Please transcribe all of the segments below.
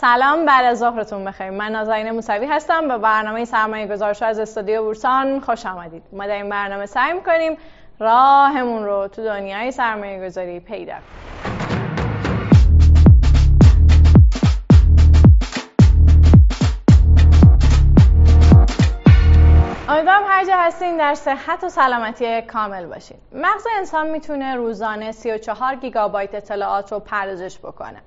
سلام بعد از ظهرتون بخیر. من نازنین موسوی هستم به برنامه سرمایه گذارش از استودیو بورسان خوش آمدید. ما در این برنامه سعی می‌کنیم راهمون رو تو دنیای سرمایه گذاری پیدا امیدوارم هر جا هستین در صحت و سلامتی کامل باشین. مغز انسان می‌تونه روزانه 34 گیگابایت اطلاعات رو پردازش بکنه.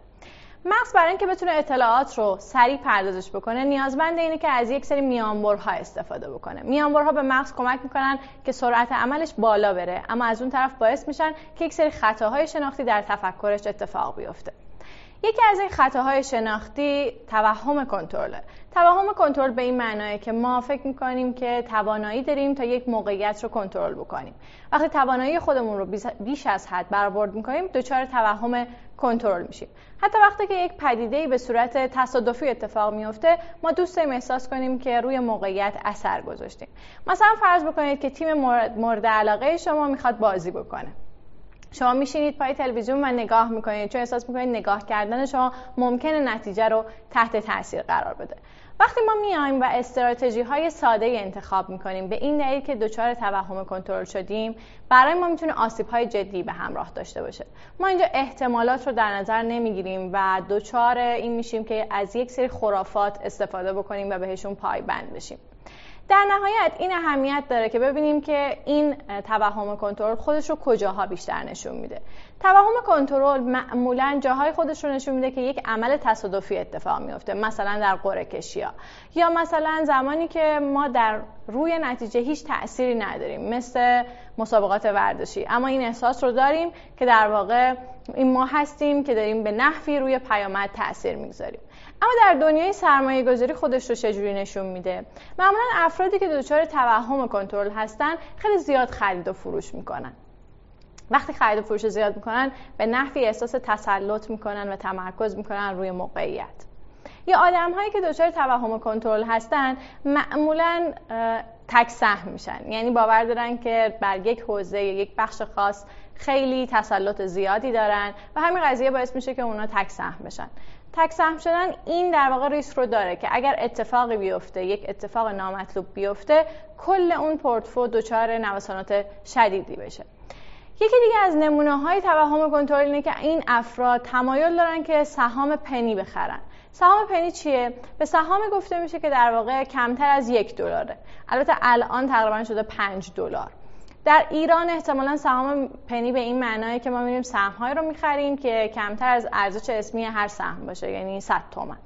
مغز برای اینکه بتونه اطلاعات رو سریع پردازش بکنه نیازمند اینه که از یک سری میانبرها استفاده بکنه. میانبرها به مغز کمک می‌کنن که سرعت عملش بالا بره اما از اون طرف باعث میشن که یک سری خطاهای شناختی در تفکرش اتفاق بیفته. یکی از این خطاهای شناختی توهم کنترله. توهم کنترل به این معناه که ما فکر می‌کنیم که توانایی داریم تا یک موقعیت رو کنترل بکنیم. وقتی توانایی خودمون رو بیش از حد برآورد می‌کنیم دچار توهم کنترل میشیم. حتی وقتی که یک پدیده به صورت تصادفی اتفاق میفته ما دوست داریم احساس کنیم که روی موقعیت اثر گذاشتیم. مثلا فرض بکنید که تیم مورد علاقه شما می‌خواد بازی بکنه. شما میشینید پای تلویزیون و نگاه می‌کنید چون احساس می‌کنید نگاه کردن شما ممکنه نتیجه رو تحت تاثیر قرار بده. وقتی ما میایم و استراتژی های ساده انتخاب می‌کنیم به این دلیل که دچار توهم کنترل شدیم برای ما می‌تونه آسیب های جدی به همراه داشته باشه. ما اینجا احتمالات رو در نظر نمی‌گیریم و دچار این میشیم که از یک سری خرافات استفاده بکنیم و بهشون پایبند بشیم. در نهایت این اهمیت داره که ببینیم که این توهم کنترل خودش رو کجاها بیشتر نشون میده. توهم کنترل معمولا جاهای خودش رو نشون میده که یک عمل تصادفی اتفاق میفته مثلا در قرعه کشی ها یا مثلا زمانی که ما در روی نتیجه هیچ تأثیری نداریم مثل مسابقات ورزشی. اما این احساس رو داریم که در واقع این ما هستیم که داریم به نحوی روی پیامد تاثیر می‌گذاریم. اما در دنیای سرمایه گذاری خودش رو چجوری نشون میده؟ معمولا افرادی که دچار توهم کنترل هستن خیلی زیاد خرید و فروش می‌کنن. وقتی خرید و فروش زیاد می‌کنن به نحوی احساس تسلط می‌کنن و تمرکز می‌کنن روی موقعیت. یا آدم هایی که دچار توهم کنترل هستن معمولا تک سهم میشن. یعنی باور دارن که بر یک حوزه یا یک بخش خاص خیلی تسلط زیادی دارن و همین قضیه باعث میشه که اونا تک سهم بشن. تک سهم شدن این در واقع ریسک رو داره که اگر اتفاقی بیفته یک اتفاق نامطلوب بیفته کل اون پورتفو دچار نوسانات شدیدی بشه. یکی دیگه از نمونه های توهم کنترل اینه که این افراد تمایل دارن که سهام پنی بخرن. سهام پنی چیه؟ به سهامی گفته میشه که در واقع کمتر از یک دلاره. البته الان تقریبا شده پنج دلار. در ایران احتمالا سهام پنی به این معناه که ما میریم سهم‌های رو می‌خریم که کمتر از ارزش اسمی هر سهم باشه یعنی 100 تومن.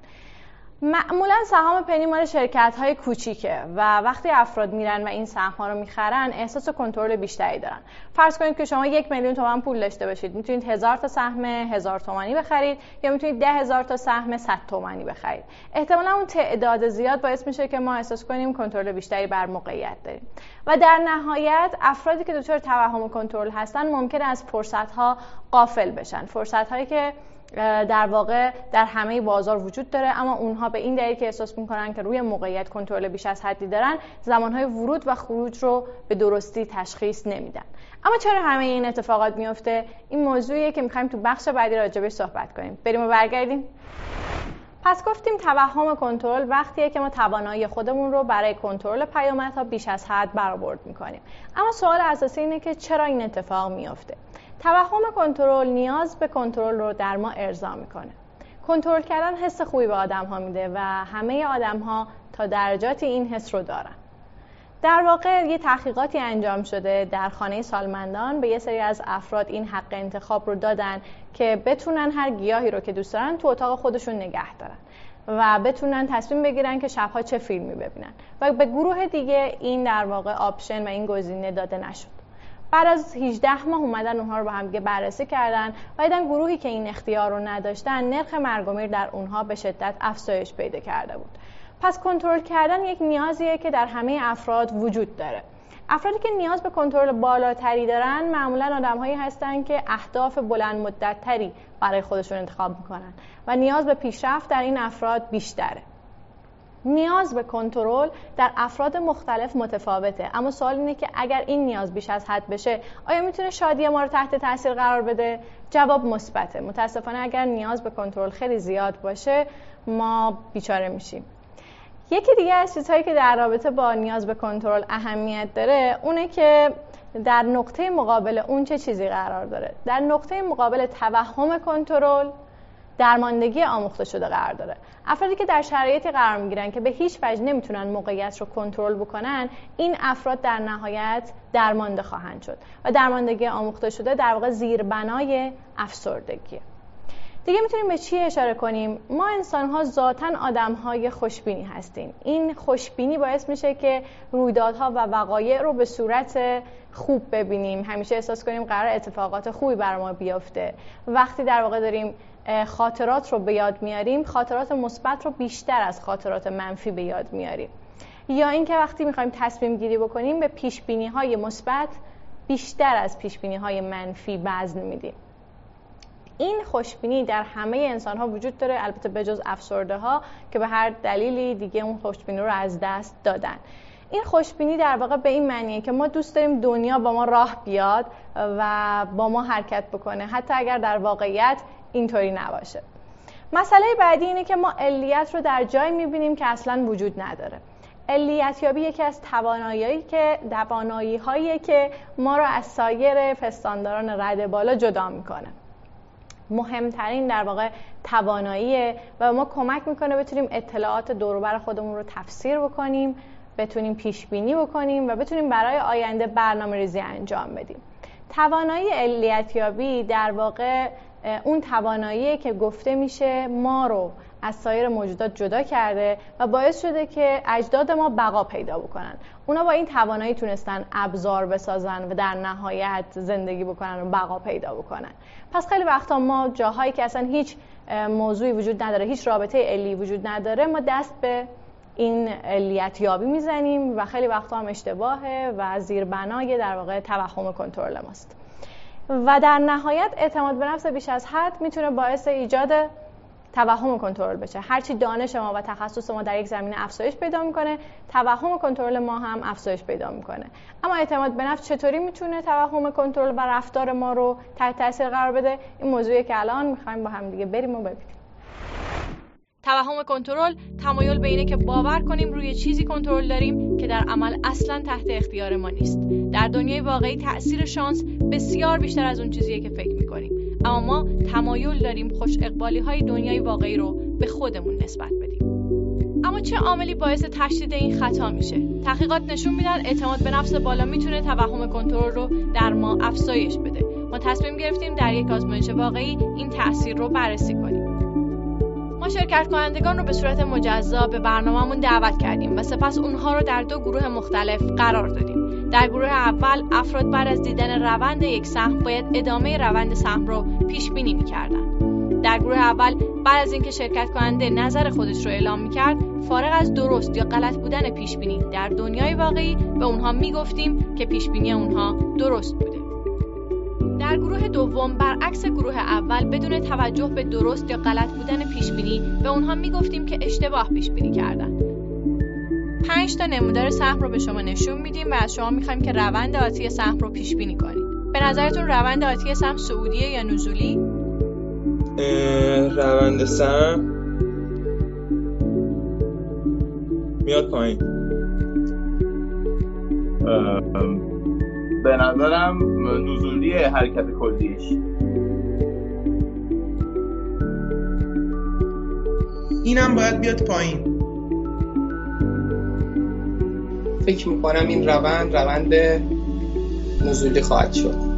معمولا سهام پنی مال شرکت های کوچیکه و وقتی افراد میرن و این سهم ها رو می‌خرن احساس کنترل بیشتری دارن. فرض کنید که شما یک میلیون تومن پول داشته باشید. می‌تونید هزار تا سهم هزار تومانی بخرید یا می‌تونید ده هزار تا سهم 100 تومانی بخرید. احتمالا اون تعداد زیاد باعث میشه که ما احساس کنیم کنترل بیشتری بر موقعیت داریم. و در نهایت افرادی که دچار توهم کنترل هستن ممکنه از فرصت ها قافل بشن. فرصت هایی که در واقع در همه بازار وجود داره اما اونها به این دلیل که احساس می‌کنن که روی موقعیت کنترل بیش از حدی دارن زمانهای ورود و خروج رو به درستی تشخیص نمیدن. اما چرا همه این اتفاقات میفته این موضوعیه که می‌خوایم تو بخش بعدی راجبش صحبت کنیم. بریم و برگردیم. پس گفتیم توهم کنترل وقتیه که ما توانایی خودمون رو برای کنترل پیامدها بیش از حد برآورد می‌کنیم. اما سوال اساسی اینه که چرا این اتفاق میفته توهم کنترل نیاز به کنترل رو در ما ارضا می‌کنه. کنترل کردن حس خوبی به آدم ها میده و همه آدم ها تا درجاتی این حس رو دارن. در واقع یه تحقیقاتی انجام شده در خانه سالمندان به یه سری از افراد این حق انتخاب رو دادن که بتونن هر گیاهی رو که دوست دارن تو اتاق خودشون نگه دارن و بتونن تصمیم بگیرن که شبها چه فیلمی ببینن. و به گروه دیگه این در واقع option و این گزینه داده نشد. بعد از 18 ماه اومدن اونها رو با هم بررسی کردن و دیدن گروهی که این اختیار رو نداشتن نرخ مرگ در اونها به شدت افزایش پیدا کرده بود. پس کنترل کردن یک نیازیه که در همه افراد وجود داره. افرادی که نیاز به کنترل بالاتری دارن معمولا آدمهایی هستن که اهداف بلند مدت تری برای خودشون انتخاب می‌کنن و نیاز به پیشرفت در این افراد بیشتره. نیاز به کنترل در افراد مختلف متفاوته. اما سوال اینه که اگر این نیاز بیش از حد بشه آیا می‌تونه شادی ما رو تحت تاثیر قرار بده؟ جواب مثبته. متاسفانه اگر نیاز به کنترل خیلی زیاد باشه ما بیچاره میشیم. یکی دیگه از چیزهایی که در رابطه با نیاز به کنترل اهمیت داره اونه که در نقطه مقابل اون چه چیزی قرار داره؟ در نقطه مقابل توهم کنترل درماندگی آموخته شده قرار داره. افرادی که در شرایطی قرار می‌گیرن که به هیچ وجه نمی‌تونن موقعیت رو کنترل بکنن این افراد در نهایت درمانده خواهند شد و درماندگی آموخته شده در واقع زیربنای افسردگیه دیگه می‌تونیم به چی اشاره کنیم؟ ما انسان ها ذاتا آدم های خوشبینی هستیم. این خوشبینی باعث میشه که رویدادها و وقایع رو به صورت خوب ببینیم. همیشه احساس کنیم قرار اتفاقات خوبی بر ما بیفته. وقتی در واقع داریم خاطرات رو به یاد میاریم خاطرات مثبت رو بیشتر از خاطرات منفی به یاد میاریم. یا اینکه وقتی می‌خوایم تصمیم گیری بکنیم به پیش بینی های مثبت بیشتر از پیش بینی های منفی وزن میدیم. این خوشبینی در همه انسان ها وجود داره البته به جز افسرده ها که به هر دلیلی دیگه اون خوشبینی رو از دست دادن. این خوشبینی در واقع به این معنیه که ما دوست داریم دنیا با ما راه بیاد و با ما حرکت بکنه حتی اگر در واقعیت اینطوری نباشه. مسئله بعدی اینه که ما علیت رو در جای می‌بینیم که اصلا وجود نداره. علیت یابی یکی از توانایی که توانایی هایی که ما رو از سایر پستانداران رد بالا جدا می‌کنه. مهمترین در واقع توانایی و ما کمک می‌کنه بتونیم اطلاعات دوروبر خودمون رو تفسیر بکنیم بتونیم پیش بینی بکنیم و بتونیم برای آینده برنامه ریزی انجام بدیم. توانایی علیتیابی در واقع اون توانایی که گفته میشه ما رو از سایر موجودات جدا کرده و باعث شده که اجداد ما بقا پیدا بکنن. اونا با این توانایی تونستن ابزار بسازن و در نهایت زندگی بکنن و بقا پیدا بکنن. پس خیلی وقتا ما جاهایی که اصلا هیچ موضوعی وجود نداره هیچ رابطه علی وجود نداره ما دست به این علیت یابی می‌زنیم و خیلی وقتا هم اشتباهه و زیربنای در واقع توهم کنترل ماست. و در نهایت اعتماد به نفس بیش از حد می‌تونه باعث ایجاد توهم کنترل بشه. هرچی دانش ما و تخصص ما در یک زمینه افزایش پیدا می‌کنه توهم کنترل ما هم افزایش پیدا می‌کنه. اما اعتماد به نفس چطوری می‌تونه توهم کنترل و رفتار ما رو تحت تاثیر قرار بده؟ این موضوعی که الان می‌خوایم با هم دیگه بریم و ببینیم. توهم کنترل تمایل به اینه که باور کنیم روی چیزی کنترل داریم که در عمل اصلا تحت اختیار ما نیست. در دنیای واقعی تاثیر شانس بسیار بیشتر از اون چیزیه که فکر می‌کنیم. اما ما تمایل داریم خوش اقبالی های دنیای واقعی رو به خودمون نسبت بدیم. اما چه عاملی باعث تشدید این خطا میشه؟ تحقیقات نشون میدن اعتماد به نفس بالا می‌تونه توهم کنترل رو در ما افزایش بده. ما تصمیم گرفتیم در یک آزمایش واقعی این تاثیر رو بررسی کنیم. ما شرکت کنندگان رو به صورت مجزا به برنامهمون دعوت کردیم و سپس اونها رو در دو گروه مختلف قرار دادیم. در گروه اول افراد بعد از دیدن روند یک سهم باید ادامه روند سهم رو پیش بینی می‌کردن. در گروه اول بعد از اینکه شرکت کننده نظر خودش رو اعلام می‌کرد فارغ از درست یا غلط بودن پیش بینی در دنیای واقعی به اونها می‌گفتیم که پیش بینی اونها درست بوده. در گروه دوم برعکس گروه اول بدون توجه به درست یا غلط بودن پیش بینی به اونها می‌گفتیم که اشتباه پیش بینی کردن. پنج تا نمودار سهم رو به شما نشون میدیم و از شما می‌خوایم که روند آتی سهم رو پیش بینی کنید. به نظرتون روند آتی سهم صعودیه یا نزولی؟ روند سهم میاد پایین. به نظرم نزولی حرکت کلیش. اینم باید بیاد پایین. فکر می‌کنم این روند روند نزولی خواهد شد.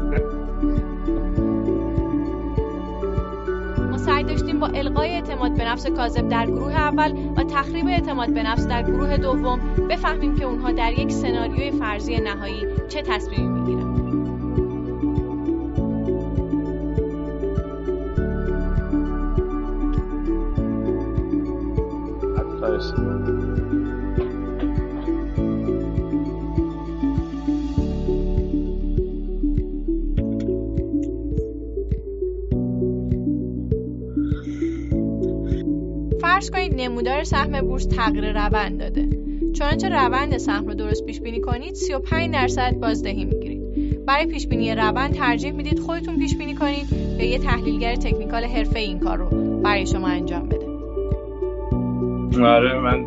القای اعتماد به نفس کاذب در گروه اول و تخریب اعتماد به نفس در گروه دوم بفهمیم که اونها در یک سناریوی فرضی نهایی چه تصمیمی می‌گیرند. فرض کنید نمودار سهم بورس تغییر روند داده. چنانچه روند سهم رو درست پیش بینی کنید 35 درصد بازدهی می‌گیرید. برای پیش بینی روند ترجیح می‌دید خودتون پیش بینی کنید یا یه تحلیلگر تکنیکال حرفه این کار رو برای شما انجام بده. آره من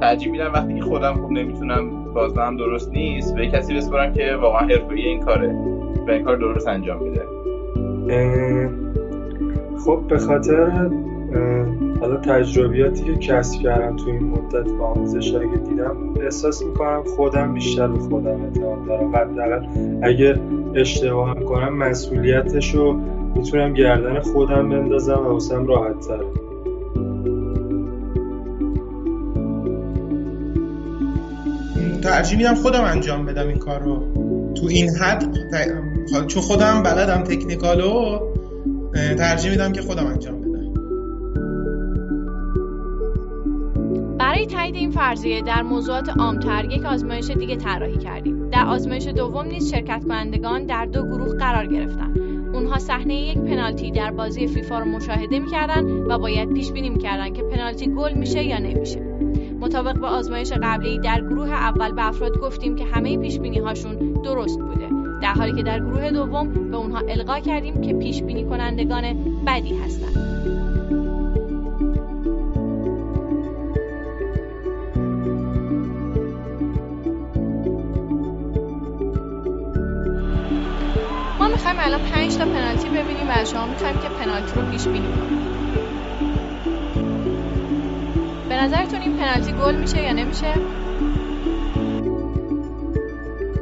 ترجیح میدم وقتی خودم خوب نمی‌تونم بازدهم درست نیست به کسی بسپارم که واقعا حرفه‌ای این کاره و این کار درست انجام میده. خب به خاطر حالا تجربیاتی که کسب کردم تو این مدت با آموزش که دیدم احساس می‌کنم خودم بیشتر به خودم اعتماد دارم حداقل اگه اشتباه کنم مسئولیتش رو می‌تونم گردن خودم بندازم و واسم راحت تره ترجیح میدم خودم انجام بدم این کار رو تو این حد چون خودم بلدم تکنیکالو ترجیح میدم که خودم انجام بدم. برای تایید این فرضیه در موضوعات عامتر یک آزمایش دیگه طراحی کردیم. در آزمایش دوم نیز شرکت کنندگان در دو گروه قرار گرفتن. اونها صحنه یک پنالتی در بازی فیفا رو مشاهده می‌کردن و باید پیش بینی می‌کردن که پنالتی گل میشه یا نمیشه. مطابق با آزمایش قبلی در گروه اول به افراد گفتیم که همه پیش بینی هاشون درست بوده. در حالی که در گروه دوم به اونها القا کردیم که پیش بینی کنندگان بدی هستند می‌خوایم الان 5 تا پنالتی ببینیم و شما می‌خوایم که پنالتی رو پیش بینی کنیم. به نظرتون این پنالتی گل میشه یا نمیشه؟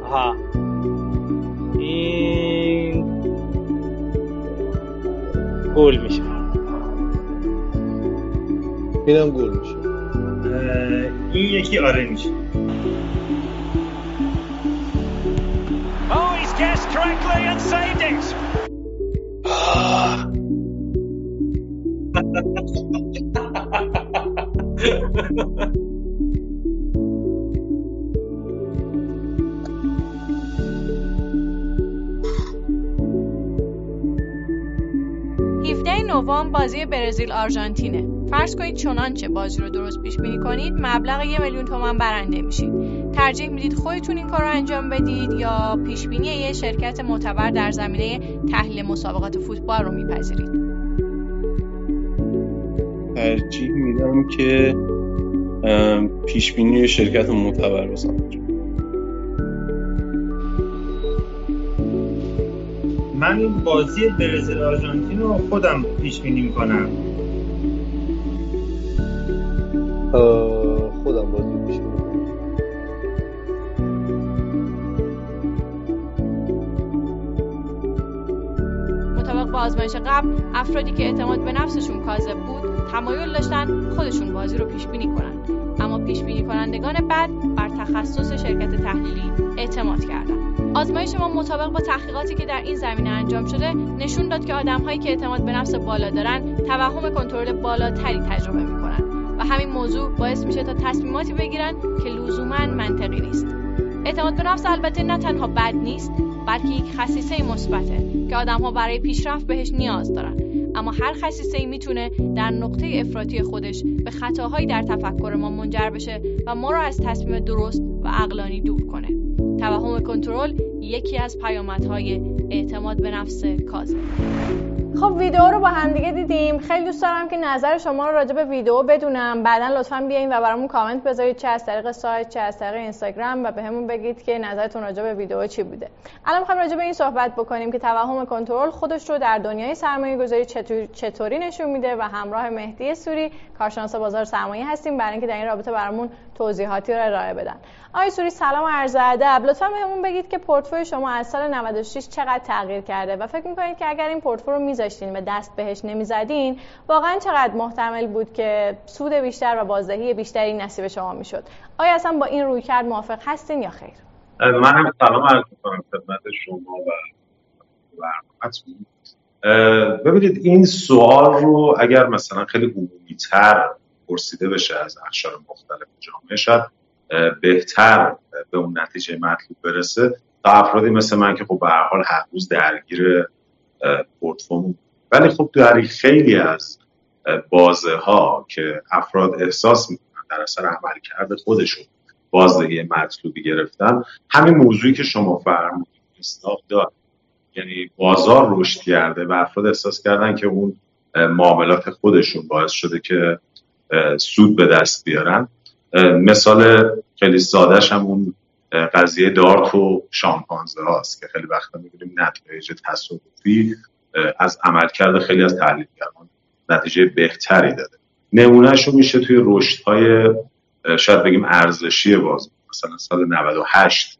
ها این گل میشه. اینم گل میشه. این یکی آره میشه. Guessed correctly and saved it. نوامبر بازی برزیل آرژانتینه فرض کنید چنانچه بازی رو درست پیش بینی کنید مبلغ یه میلیون تومن برنده میشید ترجیح می‌دید خودتون این کار رو انجام بدید یا پیش بینی یه شرکت معتبر در زمینه تحلیل مسابقات فوتبال رو میپذیرید؟ ترجیح میدم که پیش بینی شرکت معتبر بسازم. من این بازی برزیل آرژانتین رو خودم پیش بینی می‌کنم آزمایش قبل افرادی که اعتماد به نفسشون کاذب بود تمایل داشتن خودشون بازی رو پیش بینی کنن. اما پیش بینی کنندگان بعد بر تخصص شرکت تحلیلی اعتماد کردند. آزمایش ما مطابق با تحقیقاتی که در این زمینه انجام شده نشون داد که آدمهایی که اعتماد به نفس بالا دارن توهم کنترل بالاتری تجربه می‌کنن. و همین موضوع باعث میشه تا تصمیماتی بگیرن که لزوما منطقی نیست. اعتماد به نفس البته نه تنها بد نیست بلکه یک خصیصه مثبته که آدمها برای پیشرفت بهش نیاز دارن. اما هر خصیصه ای می‌تونه در نقطه افراطی خودش به خطاهایی در تفکر ما منجر بشه و ما را از تصمیم درست و عقلانی دور کنه. توهم کنترل یکی از پیامدهای اعتماد به نفس کاذب خب ویدیو رو با هم دیگه دیدیم. خیلی دوست دارم که نظر شما رو راجع به ویدیو بدونم. بعدا لطفا بیاین و برامون کامنت بذارید چه از طریق سایت چه از طریق اینستاگرام و بهمون به بگید که نظرتون راجع به ویدیو چی بوده. الان می‌خوایم راجع به این صحبت بکنیم که توهم کنترل خودش رو در دنیای سرمایه گذاری چطوری نشون میده و همراه مهدی سوری کارشناس بازار سرمایه هستیم برای اینکه در این رابطه برامون توضیحاتی رو ارائه بدن. آقای سوری سلام عرض ادب. لطفا بهمون بگید که پورتفوی شما از سال 96 چقدر تغییر کرده و فکر می‌کنید که اگر این پورتفوی رو میذاشتین و دست بهش نمی‌زدین واقعا چقدر محتمل بود که سود بیشتر و بازدهی بیشتری نصیب شما می‌شد؟ آیا اصلا با این روی کرد موافق هستین یا خیر؟ من هم سلام عرض می‌کنم خدمت شما و ببینید این سوال رو اگر مثلا خیلی عمومی تر پرسیده بشه از اقشار مختلف جامعه شاید بهتر به اون نتیجه مطلوب برسه. تا افرادی مثل من که خب به هر حال هر روز درگیر پورتفوم ولی خب در خیلی از بازه ها که افراد احساس می‌کنن در اثر عمل کرده خودشون بازدهی مطلوبی گرفتن همین موضوعی که شما فرمودید اصلاح داد یعنی بازار رشد کرده و افراد احساس کردن که اون معاملات خودشون باعث شده که سود به دست بیارن. مثال خیلی سادهش هم اون قضیه دارت و شامپانزه هاست که خیلی وقتا می‌بینیم نتایج تصادفی از عملکرد خیلی از تحلیلگران نتیجه بهتری داده. نمونهش میشه توی رشد های شاید بگیم ارزشی باز مثلا سال 98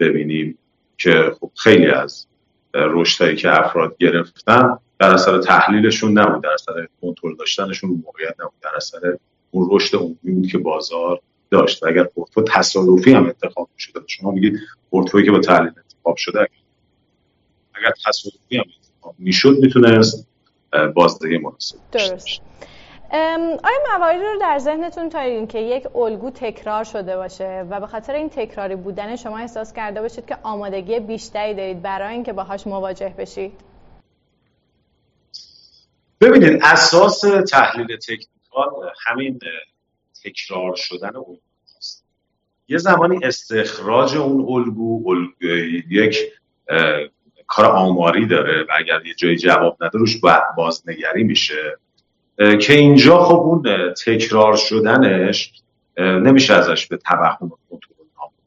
ببینیم که خب خیلی از رشدهایی که افراد گرفتن در اثر تحلیلشون نبود در اثر کنترل داشتنشون موقعیت نبود در اثر اون رشد عمومی بود که بازار داشت. و اگر پورتفوی تصادفی هم انتخاب شده شما میگید پورتفویی که با تحلیل انتخاب شده اگر تصادفی هم انتخاب می‌شد می‌تونست بازدهی مناسب درست. آیا مواردی رو در ذهنتون تا که یک الگو تکرار شده باشه و به خاطر این تکراری بودن شما احساس کرده باشید که آمادگی بیشتری دارید برای اینکه باهاش مواجه بشید؟ ببینید اساس تحلیل تکنیکال همین تکرار شدن الگو است یه زمانی استخراج اون الگو, الگو یک کار آماری داره و اگر یه جایی جواب نده روش بازنگری میشه. که اینجا خب اون تکرار شدنش نمیشه ازش به توهم کنترل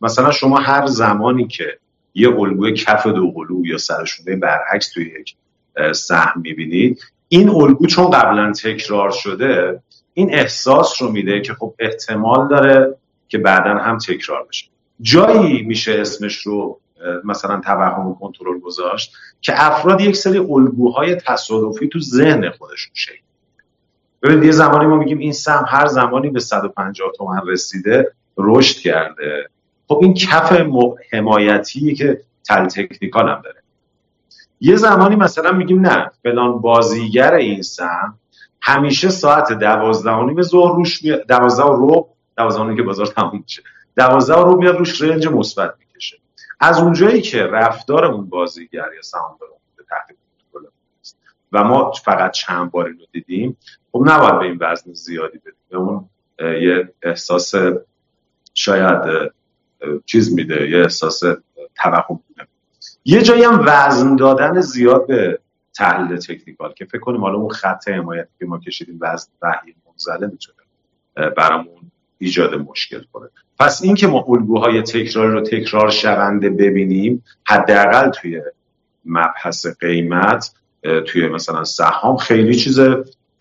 مثلا شما هر زمانی که یه الگوی کف دو قلو یا سرشونه برعکس توی یک سهم می‌بینید این الگو چون قبلا تکرار شده این احساس رو میده که خب احتمال داره که بعدا هم تکرار بشه. جایی میشه اسمش رو مثلا توهم و کنترل گذاشت که افراد یک سری الگوهای تصادفی تو ذهن خودشون شکل ببینید یه زمانی ما میگیم این سهم هر زمانی به 150 تومن رسیده رشد کرده. خب این کف حمایتیه که تل تکنیکال هم داره. یه زمانی مثلا میگیم نه فلان بازیگر این سهم همیشه ساعت دوازده و نیم ظهر روش میاد دوازده و رو دوازده که بازار تموم میشه. دوازده رو میاد روش رنج مثبت می‌کشه. از اونجایی که رفتار اون بازیگر یا سهامدار به تحت کنترل و ما فقط چند باری رو دیدیم خب نباید به این وزن زیادی بدیم. به اون یه احساس شاید چیز میده یه احساس توهم یه جایی هم وزن دادن زیاد به تحلیل تکنیکال که فکر کنیم حالا اون خط حمایتی که ما کشیدیم وزن وحی منزله می‌تونه برامون ایجاد مشکل کنه. پس این که ما الگوهای تکرار رو تکرار شونده ببینیم حداقل توی مبحث قیمت توی مثلا سهام خیلی چیز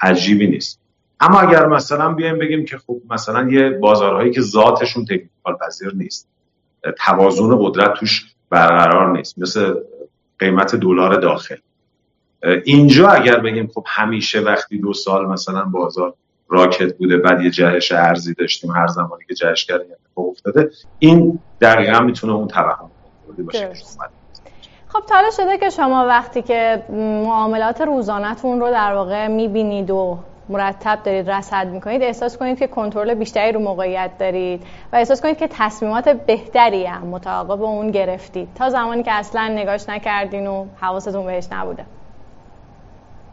عجیبی نیست. اما اگر مثلا بیایم بگیم که خب مثلا یه بازارهایی که ذاتشون تکنیکال پذیر نیست توازن قدرت توش برقرار نیست مثل قیمت دلار داخل اینجا اگر بگیم خب همیشه وقتی دو سال مثلا بازار راکت بوده بعد یه جهش ارزی داشتیم هر زمانی که جهش کردیم اتفاق افتاده این دقیقا می‌تونه اون توهم باشه خب تا شده که شما وقتی که معاملات روزانهتون رو در واقع می‌بینید و مرتب دارید رصد می‌کنید احساس کنید که کنترل بیشتری رو موقعیت دارید و احساس کنید که تصمیمات بهتری هم متعاقب اون گرفتید. تا زمانی که اصلا نگاش نکردین و حواستون بهش نبوده.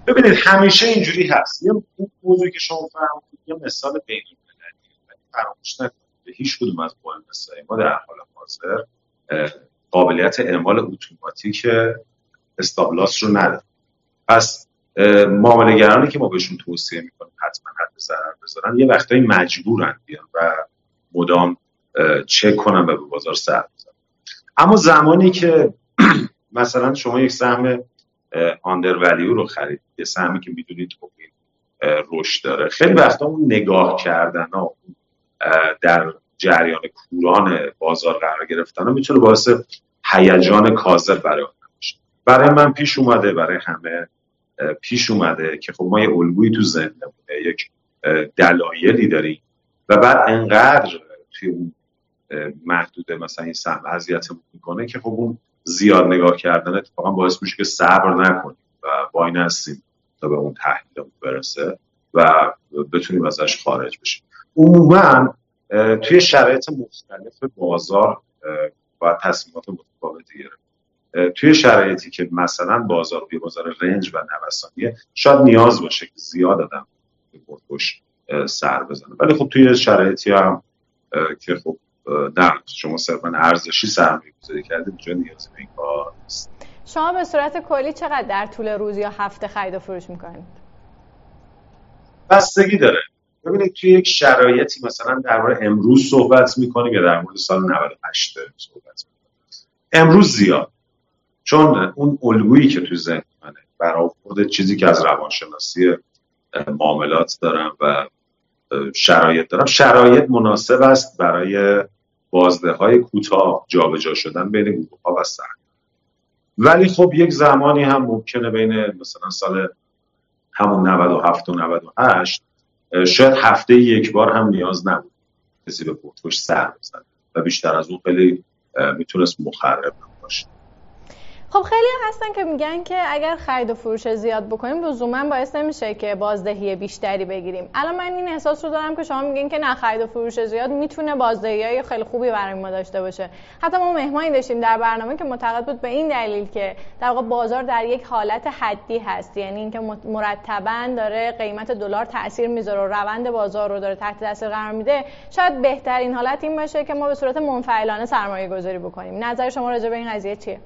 ببینید همیشه اینجوری هست. یه موضوعی که شما فرمودید یه مثال بین المللی فراموش نکنید. هیچ کدوم از مهندسای ما در حال حاضر قابلیت اعمال اتوماتیک استابلاس رو نداره پس معاملهگرانی که ما بهشون توصیه می‌کنیم حتما حد ضرر بذارن یه وقتایی مجبورن بیان و مدام چک کنن و به بازار سر بزنن. اما زمانی که مثلا شما یک سهم آندر ولیو رو خرید یه سهمی که می‌دونید خب این رشد داره. خیلی وقتا اون نگاه کردن ها در جریان کوران بازار قرار گرفتن ها می‌تونه باعث هیجان کاذب برای آدم برای من پیش اومده برای همه پیش اومده که خب ما یه الگویی تو ذهن بوده یک دلایلی داریم و بعد انقدر توی اون محدوده مثلا این سهم اذیتمون می‌کنه که خب اون زیاد نگاه کردن اتفاقا باعث میشه که صبر نکنیم و وای نستیم. تا به اون تحلیل برسه و بتونیم ازش خارج بشیم. عموما توی شرایط مختلف بازار باید تصمیمات متفاوتی گرفت توی شرایطی که مثلا بازار یه بازار رنج و نوسانیه شاید نیاز باشه که زیاد آدم پرتوش سر بزنه. ولی خب توی شرایطی هم که خب نه شما صرفا ارزشی سرمایه گذاری کردید اینجا نیازی به این کار نیست. شما به صورت کلی چقدر در طول روز یا هفته خرید و فروش می‌کنید؟ بستگی داره. ببینید توی یک شرایطی مثلا در مورد امروز صحبت می‌کنیم یا در مورد سال 98 صحبت می‌کنیم. امروز زیاد. چون اون الگویی که توی ذهن منه. برآورد چیزی که از روانشناسی معاملات دارم و شرایط دارم. شرایط مناسب است برای بازده های کوتاه جابجا شدن بین گروه ها و سر ولی خب یک زمانی هم ممکنه بین مثلا سال همون 97 و 98 شاید هفته یک بار هم نیاز نبود کسی به پورتفوش سر بزنه و بیشتر از اون خیلی می‌تونست مخرب خب خیلی هستن که میگن که اگر خرید و فروش زیاد بکنیم لزوما باعث نمیشه که بازدهی بیشتری بگیریم. الان من این احساس رو دارم که شما میگین که نه خرید و فروش زیاد می‌تونه بازدهی های خیلی خوبی برای ما داشته باشه. حتی ما مهمانی داشتیم در برنامه که معتقد بود به این دلیل که در واقع بازار در یک حالت حدی هست. یعنی اینکه مرتبا داره قیمت دلار تاثیر می‌ذاره و روند بازار رو داره تحت تاثیر قرار میده. شاید بهترین حالت این باشه که ما به صورت منفعلانه سرمایه گذاری بکنیم. نظر شما راجع به این قضیه چیه؟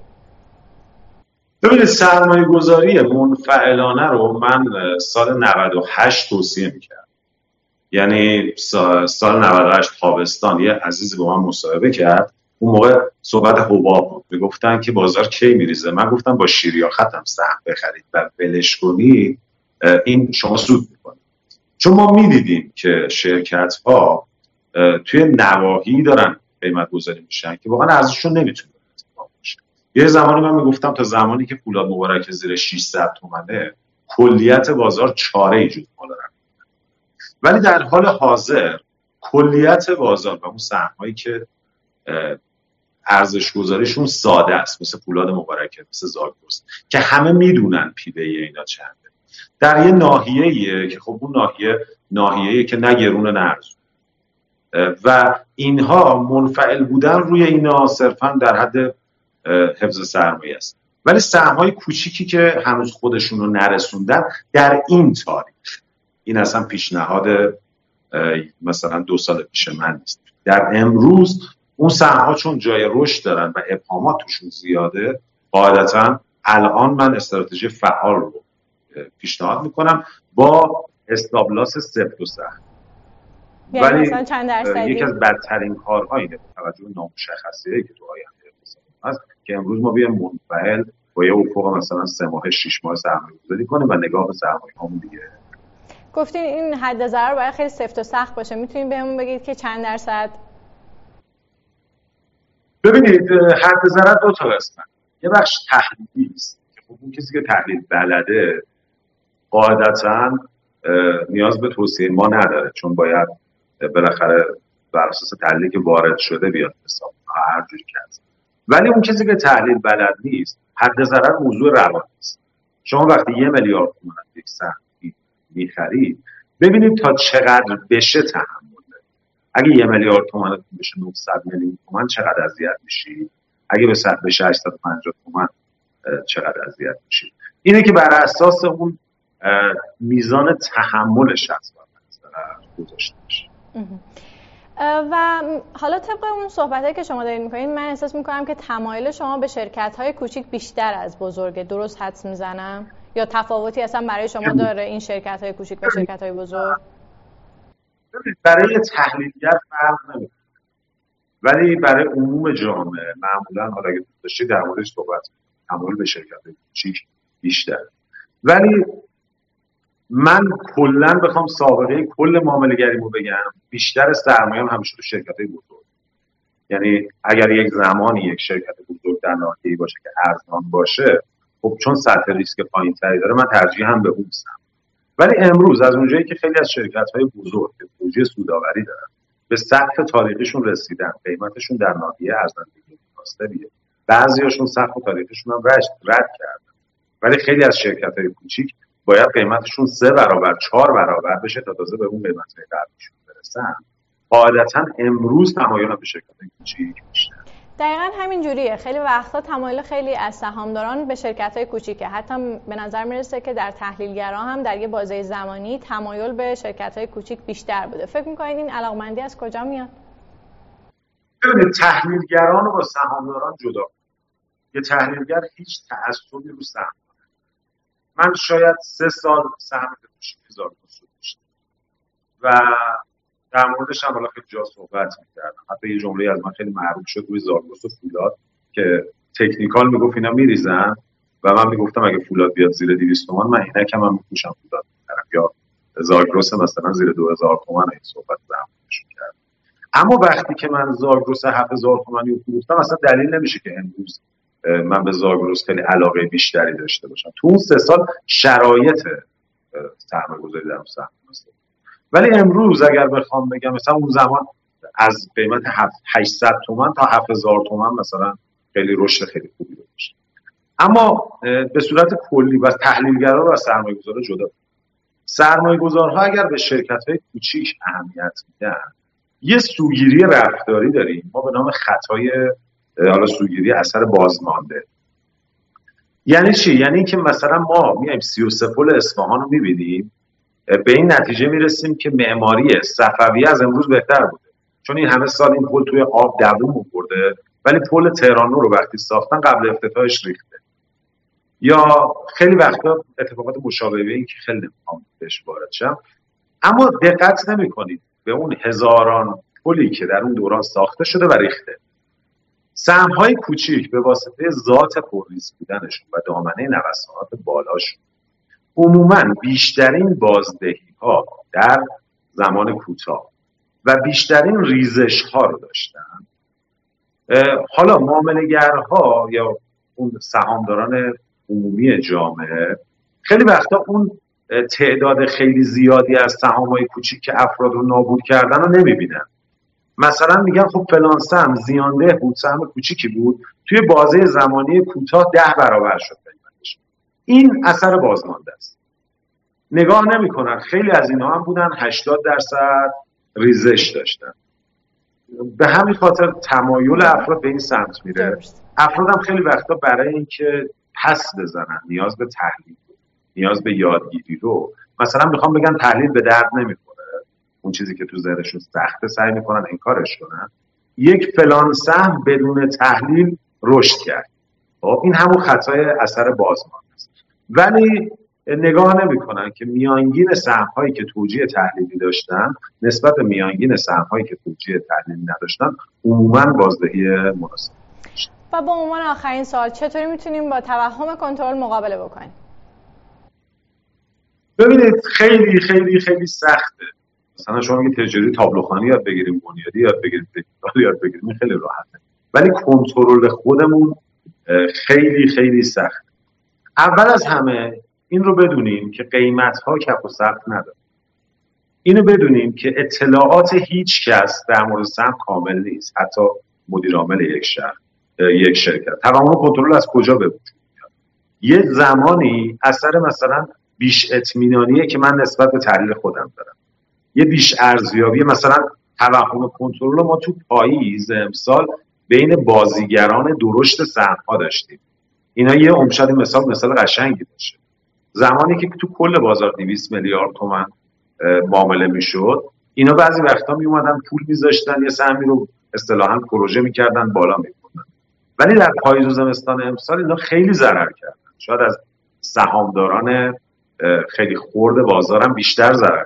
ببینید سرمایه گذاری منفعلانه رو من سال 98 توصیه می‌کرد یعنی سال 98 تابستان یه عزیزی با من مصاحبه کرد. اون موقع صحبت حباب بود. می‌گفتن که بازار کی میریزه؟ من گفتم با شیریا ختم سهم بخرید و ولش کنی این شما سود می‌کنید. چون ما می‌دیدیم که شرکت ها توی نواحی دارن قیمت گذاری میشن که واقعا ارزششون نمی‌تونه یه زمانی من می‌گفتم تا زمانی که پولاد مبارک زیر 600 تومنه کلیت بازار چاره ایجود دارن ولی در حال حاضر کلیت بازار و اون سهمهایی که ارزش گذاریشون ساده است مثل پولاد مبارکه مثل زاگرس که همه می‌دونن پیده اینا چنده. در یه ناحیه که خب اون ناحیه ناحیه که نه گرون و اینها منفعل بودن روی اینا صرفا در حد حفظ سرمایه است. ولی سهم های کوچیکی که هنوز خودشون رو نرسوندن در این تاریخ. این اصلا پیشنهاد مثلا دو سال پیش من نیست. در امروز اون سهم ها چون جای رشد دارن و ابهامات توشون زیاده قاعدتا الان من استراتژی فعال رو پیشنهاد می‌کنم با استابلاس سفت و سهم. یعنی ولی چند یکی از بدترین کارها اینه توجه نامشخصی که تو آینده هست که امروز ما بیایم منفعل با یه افق مثلا سه ماه شش ماه سرمایه گذاری کنیم و نگاه به سرمایه همون دیگه. گفتین این حد ضرر باید خیلی سفت و سخت باشه. می‌تونید بهمون بگید که چند درصد؟ ببینید حد ضرر دو تا هستن یه بخش تحلیلی است. که خب اون کسی که تحلیل بلده قاعدتا نیاز به توصیه ما نداره. چون باید بالاخره بر اساس تحلیلی که وارد شده بیاد حساب. هر جوری که ولی اون کسی که تحلیل بلد نیست حد ضرر موضوع روان است شما وقتی یه میلیارد تومان یک سهم می‌خرید ببینید تا چقدر بشه تحمل. اگه یه میلیارد تومان بشه 900 میلیون تومان چقدر اذیت میشی؟ اگه به سطح بشه 850 تومان چقدر اذیت میشی؟ اینه که بر اساس اون میزان تحمل شخص باید گذاشته بشه و حالا طبق اون صحبت که شما دارید می‌کنید من احساس می‌کنم که تمایل شما به شرکت های کوچیک بیشتر از بزرگه. درست حدس می‌زنم؟ یا تفاوتی اصلا برای شما داره این شرکت های کوچیک و شرکت های بزرگ برای تحلیلگر فرق ولی برای عموم جامعه معمولا حالا اگه داشتی در موردش صحبت تمایل به شرکت های کوچیک بیشتر ولی من کلا بخوام سابقه کل معامله گریمو بگم بیشتر سرمایه همیشه تو شرکت های بزرگ. یعنی اگر یک زمانی یک شرکت بزرگ در ناحیه‌ای باشه که ارزان باشه خب چون سطح ریسک پایین تری داره من ترجیح هم به اون سم ولی امروز از اونجایی که خیلی از شرکت های بزرگ که پروژه سوداوری دارن به سقف تاریخیشون رسیدن قیمتشون در ناحیه ارزندگی مناسبیه. بعضیاشون سقف تاریخیشون هم رد کردن. ولی خیلی از شرکت های کوچیک باید قیمتشون سه برابر چهار برابر بشه تا تازه به اون قیمت قبلیشون برسن. قاعدتا امروز تمایل به شرکت کوچیک بیشتر. دقیقا همین جوریه. خیلی وقتا تمایل خیلی از سهامداران به شرکت های کوچیکه. حتی به نظر می‌رسه که در تحلیلگرا هم در یه بازه زمانی تمایل به شرکت های کوچیک بیشتر بوده. فکر می‌کنید این علاقمندی از کجا میاد؟ ببینید تحلیلگران رو با سهامداران جدا یه تحلیلگر هیچ تعصبی رو سهم من شاید سه سال سهم کوچیک زارگوس رو داشتم. و در موردش هم حالا خیلی جا صحبت می‌کردم. حتی یه جمله از من خیلی معروف شد روی زارگوس و فولاد که تکنیکال می‌گفت اینا میریزن و من می‌گفتم اگه فولاد بیاد زیر 200 تومان من اینکم هم میپوشم فولاد می‌کردم یا زارگروس مثلا زیر 2000 تومان این صحبت به کرد. اما وقتی که من زارگروس 7000 تومانی رو فروختم اصلا دلیل نمیشه که امروز من به زارگروس خیلی علاقه بیشتری داشته باشم. تو اون سه سال شرایط سرمایه گذاری در سهم ولی امروز اگر بخوام بگم مثلا اون زمان از قیمت 800 تومن تا 7000 تومن مثلا خیلی رشد خیلی خوبی داشت. اما به صورت کلی و تحلیلگرا و سرمایه گذار جدا سرمایه گذارها اگر به شرکت های کوچیک اهمیت میدن یه سوگیری رفتاری داریم. ما به نام خطای حالا سوگیری اثر بازمانده. یعنی چی؟ یعنی که مثلا ما میایم 33 پل اصفهان رو می‌بینیم به این نتیجه می‌رسیم که معماری صفوی از امروز بهتر بوده. چون این همه سال این پل توی آب دووم برده ولی پل تهران رو وقتی ساختن قبل افتتاحش ریخته. یا خیلی وقتا اتفاقات مشابه این که خیلی نمی‌خوام بهش وارد شم. اما دقت نمی‌کنید به اون هزاران پلی که در اون دوران ساخته شده و ریخته. سهم های کوچیک به واسطه ذات پرریز بودنشون و دامنه نوسانات بالاشون. عموما بیشترین بازدهی ها در زمان کوتاه و بیشترین ریزش ها رو داشتن. حالا معاملگرها یا اون سهامداران عمومی جامعه خیلی وقتا اون تعداد خیلی زیادی از سهام های کوچیک که افراد رو نابود کردن رو نمی‌بینن. مثلا میگن خب فلان سهم زیانده بود سهم کوچیکی بود. توی بازه زمانی کوتاه ده برابر شد این اثر بازمانده است. نگاه نمی‌کنن. خیلی از اینها هم بودن 80 درصد ریزش داشتن. به همین خاطر تمایل افراد به این سمت میره. افراد هم خیلی وقتا برای اینکه پس بزنن نیاز به تحلیل نیاز به یادگیری رو. مثلا می‌خوام بگن تحلیل به درد نمی‌خوره. اون چیزی که تو ذهنشون سخته سعی می‌کنن کارش کنن یک فلان سهم بدون تحلیل رشد کرد. خب این همون خطای اثر بازمان است. ولی نگاه نمی‌کنن که میانگین سهم هایی که توجیه تحلیلی داشتن نسبت به میانگین سهم هایی که توجیه تحلیلی نداشتن عموما بازدهی مناسب و با عنوان آخرین سوال چطوری می‌تونیم با توهم کنترل مقابله بکنیم؟ ببینید خیلی خیلی خیلی سخته. مثلا شما میگید تجاری تابلوخانی یاد بگیریم بنیادی یاد بگیریم تکنیکال یاد بگیریم خیلی راحته. ولی کنترل خودمون خیلی خیلی سخت. اول از همه این رو بدونیم که قیمت ها کف و سقف نداره. اینو بدونیم که اطلاعات هیچ کس در مورد سهم کامل نیست. حتی مدیر عامل یک شهر یک شرکت. تمام کنترل از کجا به یه زمانی اثر مثلا بیش اطمینانیه که من نسبت به تحلیل خودم دارم. یه بیش ارزیابی مثلا توهم کنترل ما تو پاییز امسال بین بازیگران درشت سهم ها داشتیم. اینا یه امشد مثال مثال قشنگی باشه. زمانی که تو کل بازار 200 میلیارد تومن معامله می‌شد اینا بعضی وقتا می اومدن پول میذاشتن یه سهمی رو اصطلاحا پروژه می‌کردن بالا میبردن ولی در پاییز و زمستان امسال اینا خیلی ضرر کردن. شاید از سهامداران خیلی خورد بازارم بیشتر ضرر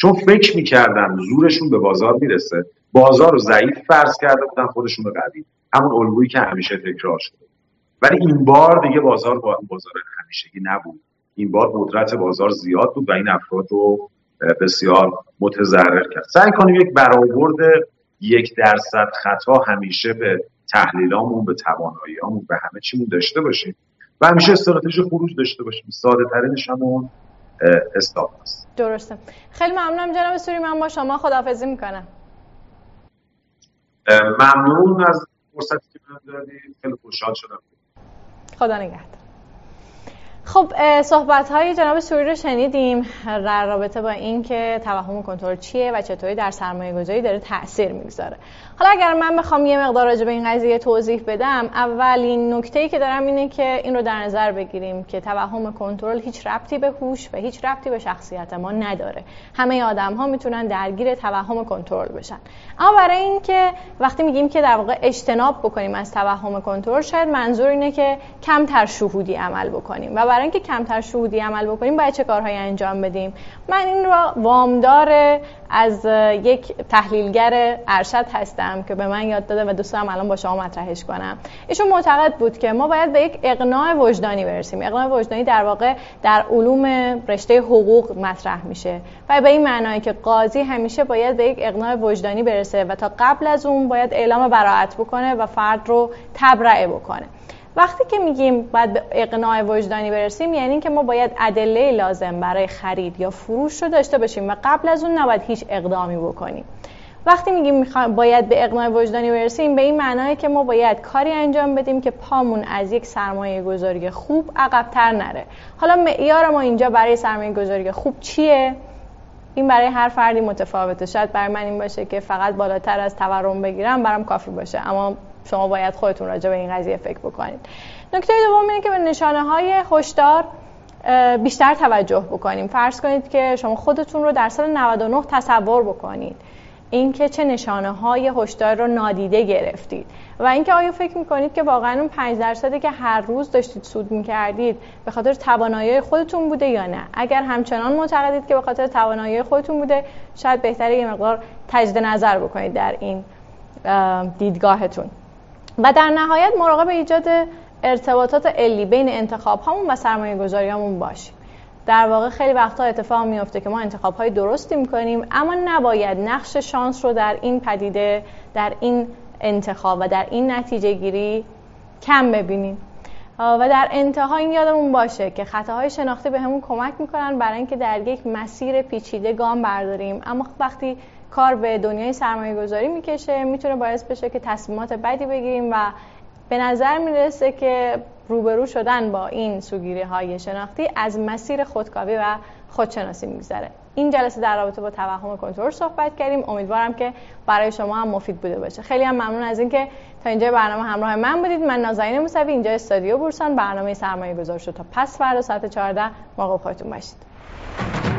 چون فکر می‌کردن زورشون به بازار می‌رسه. بازار رو ضعیف فرض کرده بودن خودشون رو قوی. همون الگویی که همیشه تکرار شده. ولی این بار دیگه بازار با بازار همیشگی نبود. این بار قدرت بازار زیاد بود و این افراد رو بسیار متضرر کرد. سعی کنیم یک برآورد یک درصد خطا همیشه به تحلیلامون به تواناییامون به همه چیمون داشته باشیم. و همیشه استراتژی خروج داشته باشیم. ساده ترینش همون استاپ است درسته. خیلی ممنونم جناب سوری من با شما خداحافظی می‌کنم. ممنون از فرصتی که من دادید خیلی خوشحال شدم. خدا نگهدار. خب صحبت های جناب سوری رو شنیدیم. در رابطه با اینکه توهم کنترل چیه و چطوری در سرمایه گذاری داره تاثیر می‌گذاره. حالا اگر من بخوام یه مقدار راجع به این قضیه توضیح بدم اولین نکته ای که دارم اینه که این رو در نظر بگیریم که توهم کنترل هیچ ربطی به هوش و هیچ ربطی به شخصیت ما نداره. همه آدم ها می‌تونن درگیر توهم کنترل بشن. اما برای اینکه وقتی میگیم که در واقع اجتناب بکنیم از توهم کنترل شاید منظور اینه که کمتر شهودی عمل بکنیم و برای اینکه کمتر شهودی عمل بکنیم باید چه کارهایی انجام بدیم؟ من این رو وامدار از یک تحلیلگر ارشد هستم که به من یاد داده و دوست دارم الان با شما مطرحش کنم. ایشون معتقد بود که ما باید به یک اقناع وجدانی برسیم. اقناع وجدانی در واقع در علوم رشته حقوق مطرح میشه و به این معنایی که قاضی همیشه باید به یک اقناع وجدانی برسه و تا قبل از اون باید اعلام براعت بکنه و فرد رو تبرئه بکنه. وقتی که میگیم باید به اقناع وجدانی برسیم یعنی که ما باید ادله لازم برای خرید یا فروش رو داشته باشیم و قبل از اون نباید هیچ اقدامی بکنیم. وقتی میگیم باید به اقناع وجدانی برسیم به این معنای که ما باید کاری انجام بدیم که پامون از یک سرمایه گذاری خوب عقبتر نره. حالا معیار ما اینجا برای سرمایه گذاری خوب چیه؟ این برای هر فردی متفاوته. شاید برای من این باشه که فقط بالاتر از تورم بگیرم برام کافی باشه. اما شما باید خودتون راجع به این قضیه فکر بکنید. نکته دوم اینه که به نشانه های هشدار بیشتر توجه بکنیم. فرض کنید که شما خودتون رو در سال 99 تصور بکنید. اینکه چه نشانه های هشدار رو نادیده گرفتید. و اینکه آیا فکر می‌کنید که واقعا اون 5 درصدی که هر روز داشتید سود می‌کردید به خاطر توانایی خودتون بوده یا نه؟ اگر همچنان معتقدید که به خاطر توانایی خودتون بوده شاید بهتره یه مقدار تجدید نظر بکنید در این دیدگاهتون. و در نهایت مراقب ایجاد ارتباطات علی بین انتخاب همون و سرمایه گذاری همون باشیم. در واقع خیلی وقتا اتفاق میفته که ما انتخاب های درستی می‌کنیم اما نباید نقش شانس رو در این پدیده در این انتخاب و در این نتیجه گیری کم ببینیم. و در انتها این یادمون باشه که خطاهای شناختی به همون کمک می‌کنن برای اینکه در یک مسیر پیچیده گام برداریم. اما وقتی کار به دنیای سرمایه گذاری می‌کشه. می‌تونه باعث بشه که تصمیمات بدی بگیریم و به نظر می‌رسه که روبرو شدن با این سوگیری های شناختی از مسیر خودکاوی و خودشناسی میگذره. این جلسه در رابطه با توهم کنترل صحبت کردیم. امیدوارم که برای شما هم مفید بوده باشه. خیلی هم ممنون از اینکه تا اینجا برنامه همراه من بودید. من نازنین موسوی اینجا استادیو بورسان. برنامه سرمایه گذار شد تا پس فردا ساعت 14 مراقب خودتون باشید.